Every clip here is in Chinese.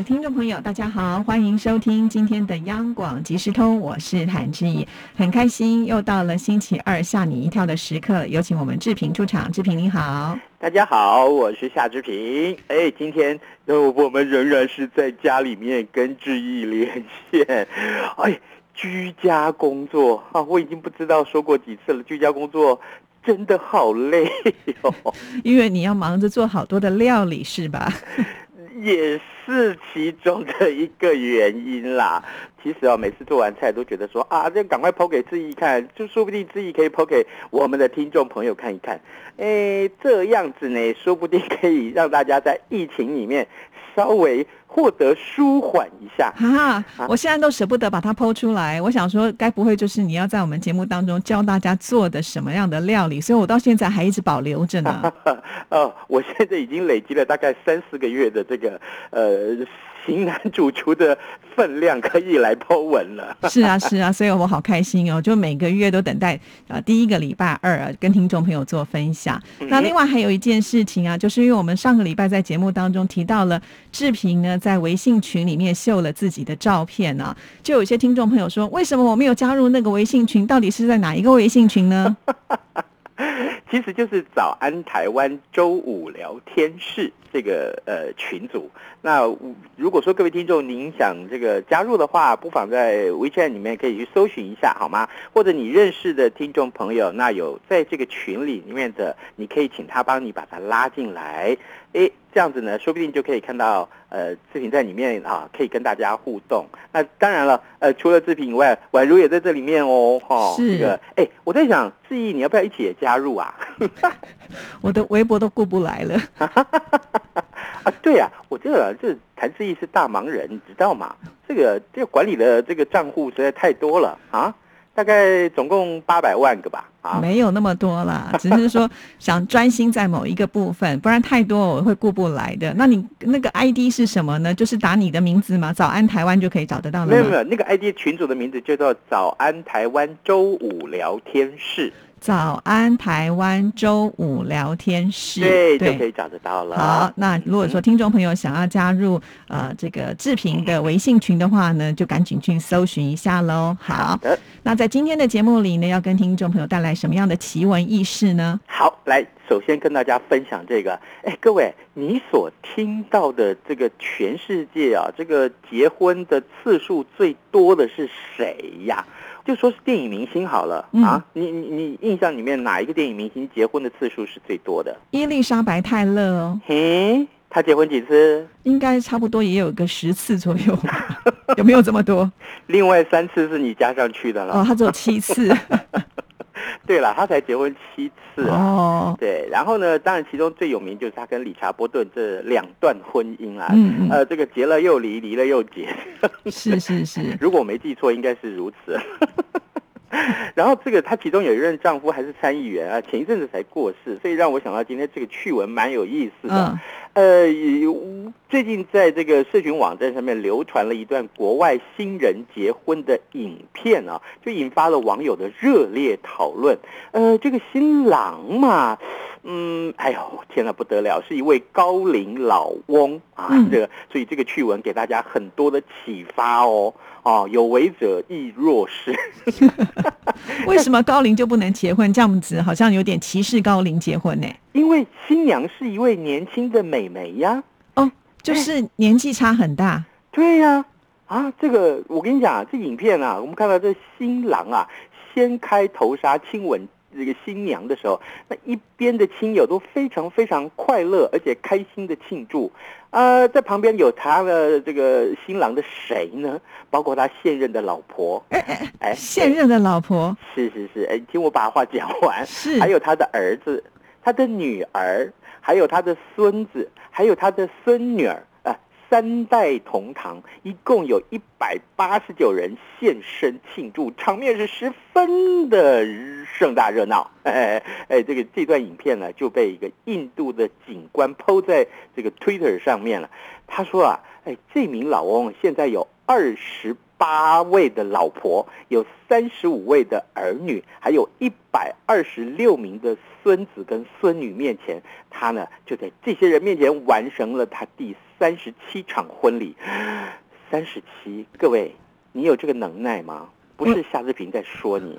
的听众朋友，大家好，欢迎收听今天的央广即时通，我是谭志毅，很开心又到了星期二吓你一跳的时刻，有请我们志平出场。志平你好，大家好，我是夏志平。哎，今天呃我们仍然是在家里面跟志毅连线。哎，居家工作啊，我已经不知道说过几次了，居家工作真的好累哟。因为你要忙着做好多的料理是吧？也是其中的一个原因啦。其实哦，每次做完菜都觉得说啊，这赶快剖给志毅看，就说不定志毅可以剖给我们的听众朋友看一看。哎，这样子呢，说不定可以让大家在疫情里面稍微获得舒缓一下。哈啊，我现在都舍不得把它剖出来。我想说，该不会就是你要在我们节目当中教大家做的什么样的料理？所以我到现在还一直保留着呢。哦，我现在已经累积了大概三四个月的这个呃。型男主厨的分量可以来抛文了。是啊，是啊，所以我好开心哦！就每个月都等待啊，第一个礼拜二啊跟听众朋友做分享。那另外还有一件事情啊，就是因为我们上个礼拜在节目当中提到了志平呢，在微信群里面秀了自己的照片啊，就有些听众朋友说，为什么我没有加入那个微信群？到底是在哪一个微信群呢？其实就是早安台湾周五聊天室这个呃群组。那如果说各位听众您想这个加入的话，不妨在 WeChat 里面可以去搜寻一下，好吗？或者你认识的听众朋友，那有在这个群里里面的，你可以请他帮你把他拉进来。哎，这样子呢，说不定就可以看到呃志平在里面啊，可以跟大家互动。那当然了，呃，除了志平以外，宛如也在这里面哦，哈。是。这个，哎，我在想，志毅你要不要一起也加入啊？我的微博都过不来了。啊，对呀，我这个这谭志毅是大忙人，你知道吗？这个这个管理的这个账户实在太多了啊。大概总共八百万个吧，啊，没有那么多啦，只是说想专心在某一个部分，不然太多我会顾不来的。那你那个 ID 是什么呢？就是打你的名字吗？早安台湾就可以找得到了。没有没有，那个 ID 群主的名字叫做早安台湾周五聊天室。早安，台湾周五聊天室，对，就可以找得到了。好，那如果说听众朋友想要加入呃这个志平的微信群的话呢，就赶紧去搜寻一下喽。好的，那在今天的节目里呢，要跟听众朋友带来什么样的奇闻异事呢？好，来，首先跟大家分享这个，哎，各位，你所听到的这个全世界啊，这个结婚的次数最多的是谁呀？就说是电影明星好了啊，你你你印象里面哪一个电影明星结婚的次数是最多的？伊丽莎白泰勒哦，嘿，她结婚几次？应该差不多也有个十次左右，有没有这么多？另外三次是你加上去的了，哦，她只有七次。对了，他才结婚七次哦。对，然后呢，当然其中最有名就是他跟理查波顿这两段婚姻啊，嗯呃，这个结了又离，离了又结。是是是，如果我没记错，应该是如此。然后这个她其中有一任丈夫还是参议员啊，前一阵子才过世，所以让我想到今天这个趣闻蛮有意思的。呃，最近在这个社群网站上面流传了一段国外新人结婚的影片啊，就引发了网友的热烈讨论。呃，这个新郎嘛，嗯，哎呦，天哪，不得了，是一位高龄老翁啊，这个，所以这个趣闻给大家很多的启发哦。哦，有为者亦若是。为什么高龄就不能结婚？这样子好像有点歧视高龄结婚呢？因为新娘是一位年轻的美眉呀。哦，就是年纪差很大。对呀，啊，这个我跟你讲，这影片啊，我们看到这新郎啊，掀开头纱亲吻。这个新娘的时候，那一边的亲友都非常非常快乐，而且开心的庆祝。呃，在旁边有他的这个新郎的谁呢？包括他现任的老婆。哎哎，现任的老婆。是是是，哎，听我把话讲完。是。还有他的儿子，他的女儿，还有他的孙子，还有他的孙女儿。三代同堂，一共有一百八十九人现身庆祝，场面是十分的盛大热闹。哎哎哎，这个这段影片呢就被一个印度的警官抛在这个 Twitter 上面了。他说啊，哎，这名老翁现在有二十八位的老婆，有三十五位的儿女，还有一百二十六名的孙子跟孙女面前，他呢就在这些人面前完成了他第。三十七场婚礼，三十七，各位，你有这个能耐吗？不是夏志平在说你，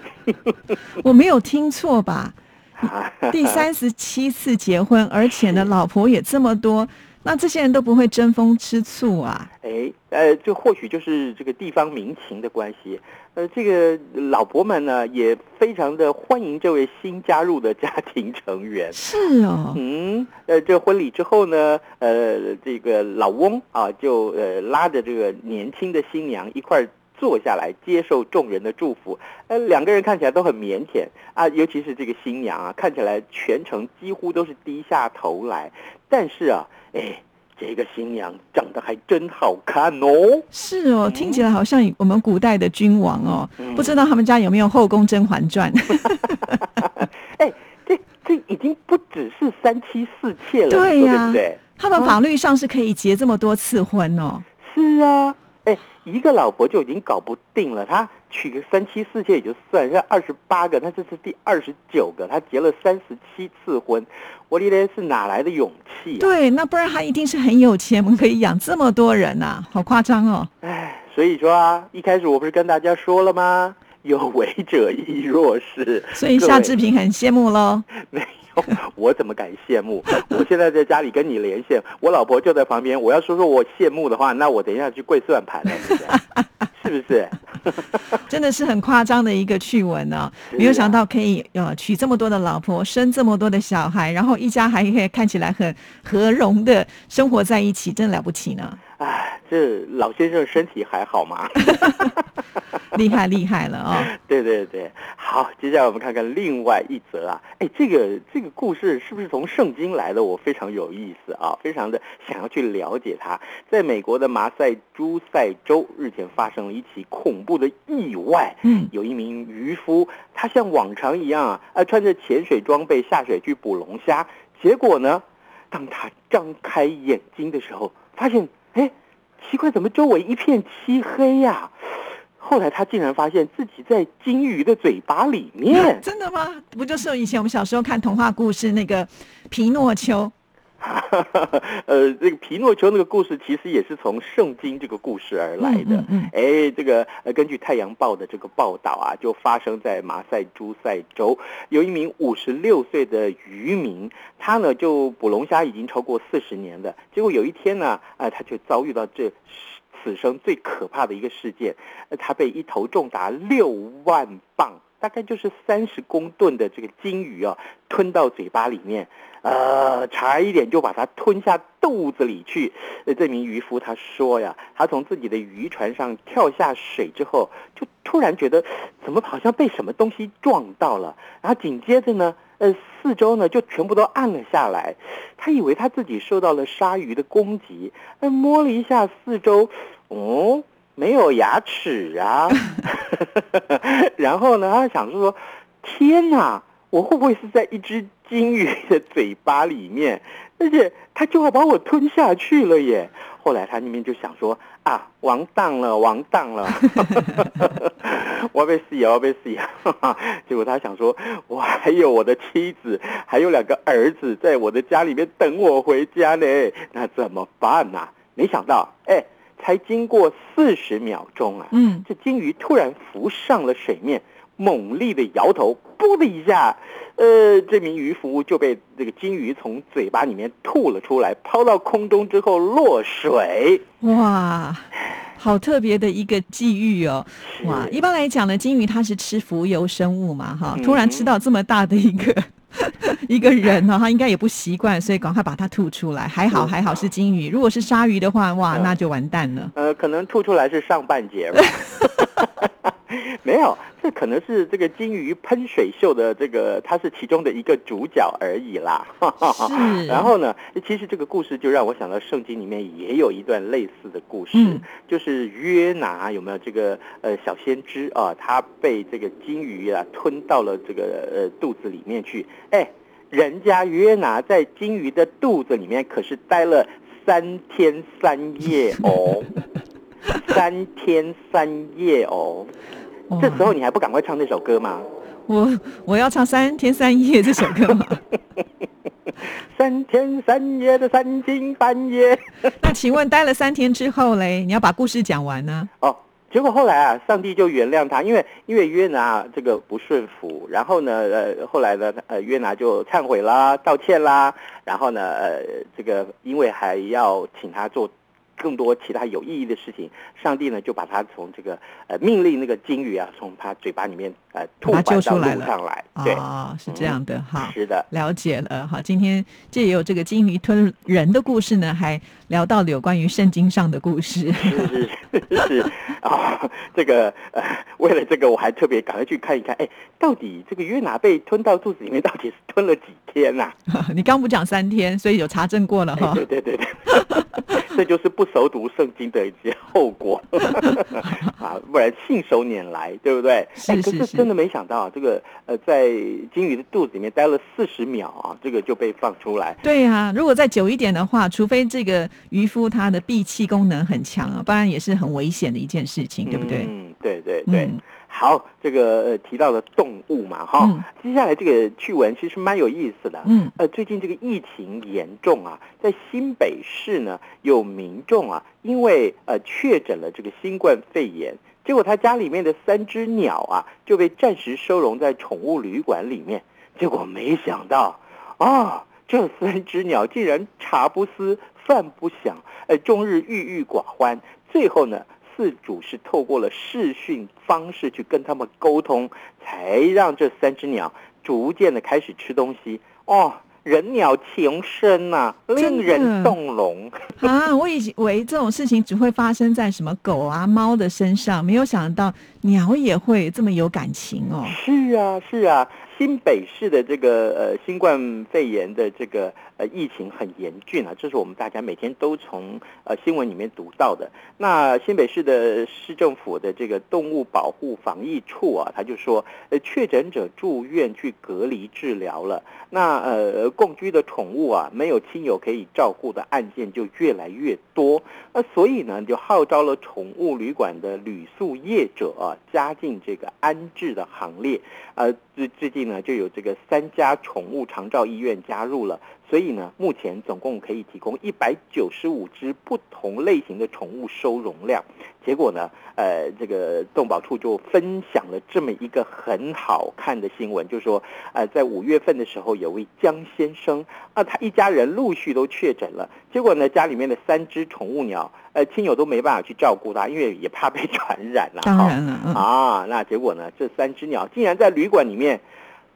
我没有听错吧？第三十七次结婚，而且呢，老婆也这么多。那这些人都不会争风吃醋啊？哎，呃，这或许就是这个地方民情的关系。呃，这个老婆们呢，也非常的欢迎这位新加入的家庭成员。是哦，嗯，呃，这婚礼之后呢，呃，这个老翁啊，就呃拉着这个年轻的新娘一块儿坐下来接受众人的祝福。呃，两个人看起来都很腼腆啊，尤其是这个新娘啊，看起来全程几乎都是低下头来。但是啊。哎，这个新娘长得还真好看哦！是哦，听起来好像我们古代的君王哦。不知道他们家有没有《后宫甄嬛传》？哎，这这已经不只是三妻四妾了，对呀，对？他们法律上是可以结这么多次婚哦。是啊。哎，一个老婆就已经搞不定了，他娶个三妻四妾也就算，现在二十八个，他这是第二十九个，他结了三十七次婚，我的嘞是哪来的勇气？对，那不然他一定是很有钱，可以养这么多人呐，好夸张哦！哎，所以说啊，一开始我不是跟大家说了吗？有为者亦若是，所以夏志平很羡慕喽。没有，我怎么敢羡慕？我现在在家里跟你连线，我老婆就在旁边。我要说说我羡慕的话，那我等一下去跪算盘了，是不是？真的是很夸张的一个趣闻呢。没有想到可以呃娶这么多的老婆，生这么多的小孩，然后一家还可以看起来很和融的生活在一起，真了不起呢。哎，这老先生身体还好吗？厉害厉害了哦！对对对，好，接下来我们看看另外一则啊，哎，这个这个故事是不是从圣经来的？我非常有意思啊，非常的想要去了解它。在美国的马赛诸塞州日前发生了一起恐怖的意外，嗯，有一名渔夫，他像往常一样啊，呃，穿着潜水装备下水去捕龙虾，结果呢，当他张开眼睛的时候，发现，哎，奇怪，怎么周围一片漆黑呀？后来他竟然发现自己在金鱼的嘴巴里面，真的吗？不就是以前我们小时候看童话故事那个皮诺丘？呃，这个皮诺丘那个故事其实也是从圣经这个故事而来的。嗯哎，这个呃，根据《太阳报》的这个报道啊，就发生在马赛诸塞州，有一名五十六岁的渔民，他呢就捕龙虾已经超过四十年了，结果有一天呢，啊，他就遭遇到这。此生最可怕的一个事件，他被一头重达六万磅，大概就是三十公吨的这个金鱼啊，吞到嘴巴里面，呃，差一点就把它吞下肚子里去。这名渔夫他说呀，他从自己的渔船上跳下水之后，就突然觉得怎么好像被什么东西撞到了，然后紧接着呢。呃，四周呢就全部都暗了下来，他以为他自己受到了鲨鱼的攻击，呃，摸了一下四周，哦，没有牙齿啊 然后呢，他想说，天哪，我会不会是在一只金鱼的嘴巴里面？而且他就要把我吞下去了耶！后来他那边就想说啊，完蛋了，完蛋了，我要被死我要被死呀！结果他想说，我还有我的妻子，还有两个儿子在我的家里面等我回家呢，那怎么办呢？没想到，哎，才经过四十秒钟啊，嗯，这金鱼突然浮上了水面。猛力的摇头，噗的一下，呃，这名渔夫就被这个金鱼从嘴巴里面吐了出来，抛到空中之后落水。哇，好特别的一个际遇哦！哇，一般来讲呢，金鱼它是吃浮游生物嘛，哈，突然吃到这么大的一个 一个人呢，他应该也不习惯，所以赶快把它吐出来。还好还好是金鱼，如果是鲨鱼的话，哇，那就完蛋了。呃，可能吐出来是上半截吧。没有，这可能是这个金鱼喷水秀的这个，它是其中的一个主角而已啦。是。然后呢，其实这个故事就让我想到圣经里面也有一段类似的故事，就是约拿有没有这个呃小先知啊，他被这个金鱼啊吞到了这个呃肚子里面去。哎，人家约拿在金鱼的肚子里面可是待了三天三夜哦，三天三夜哦。这时候你还不赶快唱那首歌吗？我我要唱三天三夜这首歌吗？三天三夜的三更半夜。那请问待了三天之后嘞，你要把故事讲完呢？哦，结果后来啊，上帝就原谅他，因为因为约拿这个不顺服，然后呢，呃，后来呢，呃，约拿就忏悔啦，道歉啦，然后呢，呃，这个因为还要请他做。更多其他有意义的事情，上帝呢就把他从这个呃命令那个金鱼啊，从他嘴巴里面呃吐把救出来了。上来，对，是这样的哈，是的，了解了哈。今天这也有这个金鱼吞人的故事呢，还聊到了有关于圣经上的故事。是是是 啊，这个呃，为了这个我还特别赶快去看一看，哎，到底这个约拿被吞到肚子里面到底是吞了几天呐？你刚不讲三天，所以有查证过了哈。对对对对。这就是不熟读圣经的一些后果 啊，不然信手拈来，对不对？是是是。可是真的没想到，这个呃，在金鱼的肚子里面待了四十秒啊，这个就被放出来。对啊，如果再久一点的话，除非这个渔夫他的闭气功能很强啊，不然也是很危险的一件事情，对不对？嗯，对对对。好，这个呃提到的动物嘛，哈，接下来这个趣闻其实蛮有意思的。嗯，呃，最近这个疫情严重啊，在新北市呢，有民众啊，因为呃确诊了这个新冠肺炎，结果他家里面的三只鸟啊，就被暂时收容在宠物旅馆里面。结果没想到啊，这三只鸟竟然茶不思饭不想，呃，终日郁郁寡欢。最后呢？自主是透过了视讯方式去跟他们沟通，才让这三只鸟逐渐的开始吃东西。哦，人鸟情深呐，令人动容啊！我以为这种事情只会发生在什么狗啊、猫的身上，没有想到鸟也会这么有感情哦。是啊，是啊。新北市的这个呃新冠肺炎的这个呃疫情很严峻啊，这是我们大家每天都从呃新闻里面读到的。那新北市的市政府的这个动物保护防疫处啊，他就说，呃确诊者住院去隔离治疗了，那呃共居的宠物啊没有亲友可以照顾的案件就越来越多，那所以呢就号召了宠物旅馆的旅宿业者啊加进这个安置的行列，呃最最近。呢，就有这个三家宠物长照医院加入了，所以呢，目前总共可以提供一百九十五只不同类型的宠物收容量。结果呢，呃，这个动保处就分享了这么一个很好看的新闻，就是说，呃，在五月份的时候，有位江先生啊，他一家人陆续都确诊了。结果呢，家里面的三只宠物鸟，呃，亲友都没办法去照顾它，因为也怕被传染了。当然了，啊，那结果呢，这三只鸟竟然在旅馆里面。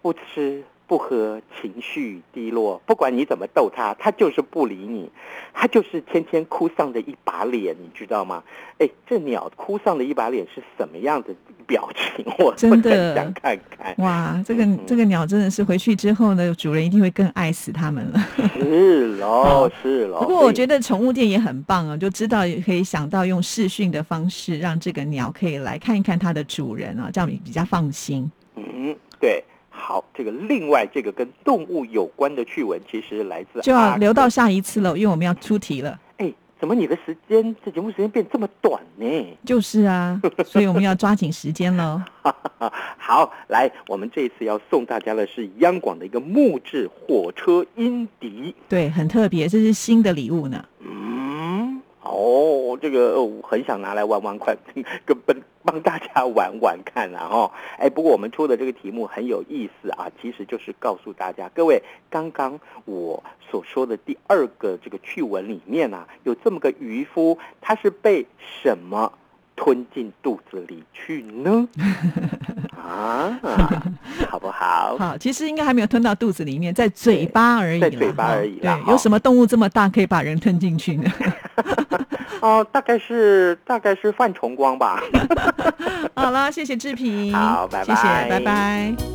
不吃不喝，情绪低落。不管你怎么逗他，他就是不理你，他就是天天哭丧的一把脸，你知道吗？哎，这鸟哭丧的一把脸是什么样的表情？我真的想看看。哇，这个这个鸟真的是回去之后呢，主人一定会更爱死它们了。是喽，是喽。不过我觉得宠物店也很棒啊，就知道可以想到用视讯的方式，让这个鸟可以来看一看它的主人啊，这样比较放心。嗯，对。好，这个另外这个跟动物有关的趣闻，其实来自就要留到下一次了，因为我们要出题了。哎，怎么你的时间这节目时间变这么短呢？就是啊，所以我们要抓紧时间喽。好，来，我们这一次要送大家的是央广的一个木质火车音笛，对，很特别，这是新的礼物呢。嗯哦，这个很想拿来玩玩看，跟帮帮大家玩玩看啊！哈，哎，不过我们出的这个题目很有意思啊，其实就是告诉大家，各位，刚刚我所说的第二个这个趣闻里面啊，有这么个渔夫，他是被什么？吞进肚子里去呢？啊，好不好？好，其实应该还没有吞到肚子里面，在嘴巴而已，在嘴巴而已。对，有什么动物这么大可以把人吞进去呢？哦，大概是大概是范崇光吧。好了，谢谢志平。好，拜拜。谢谢，拜拜。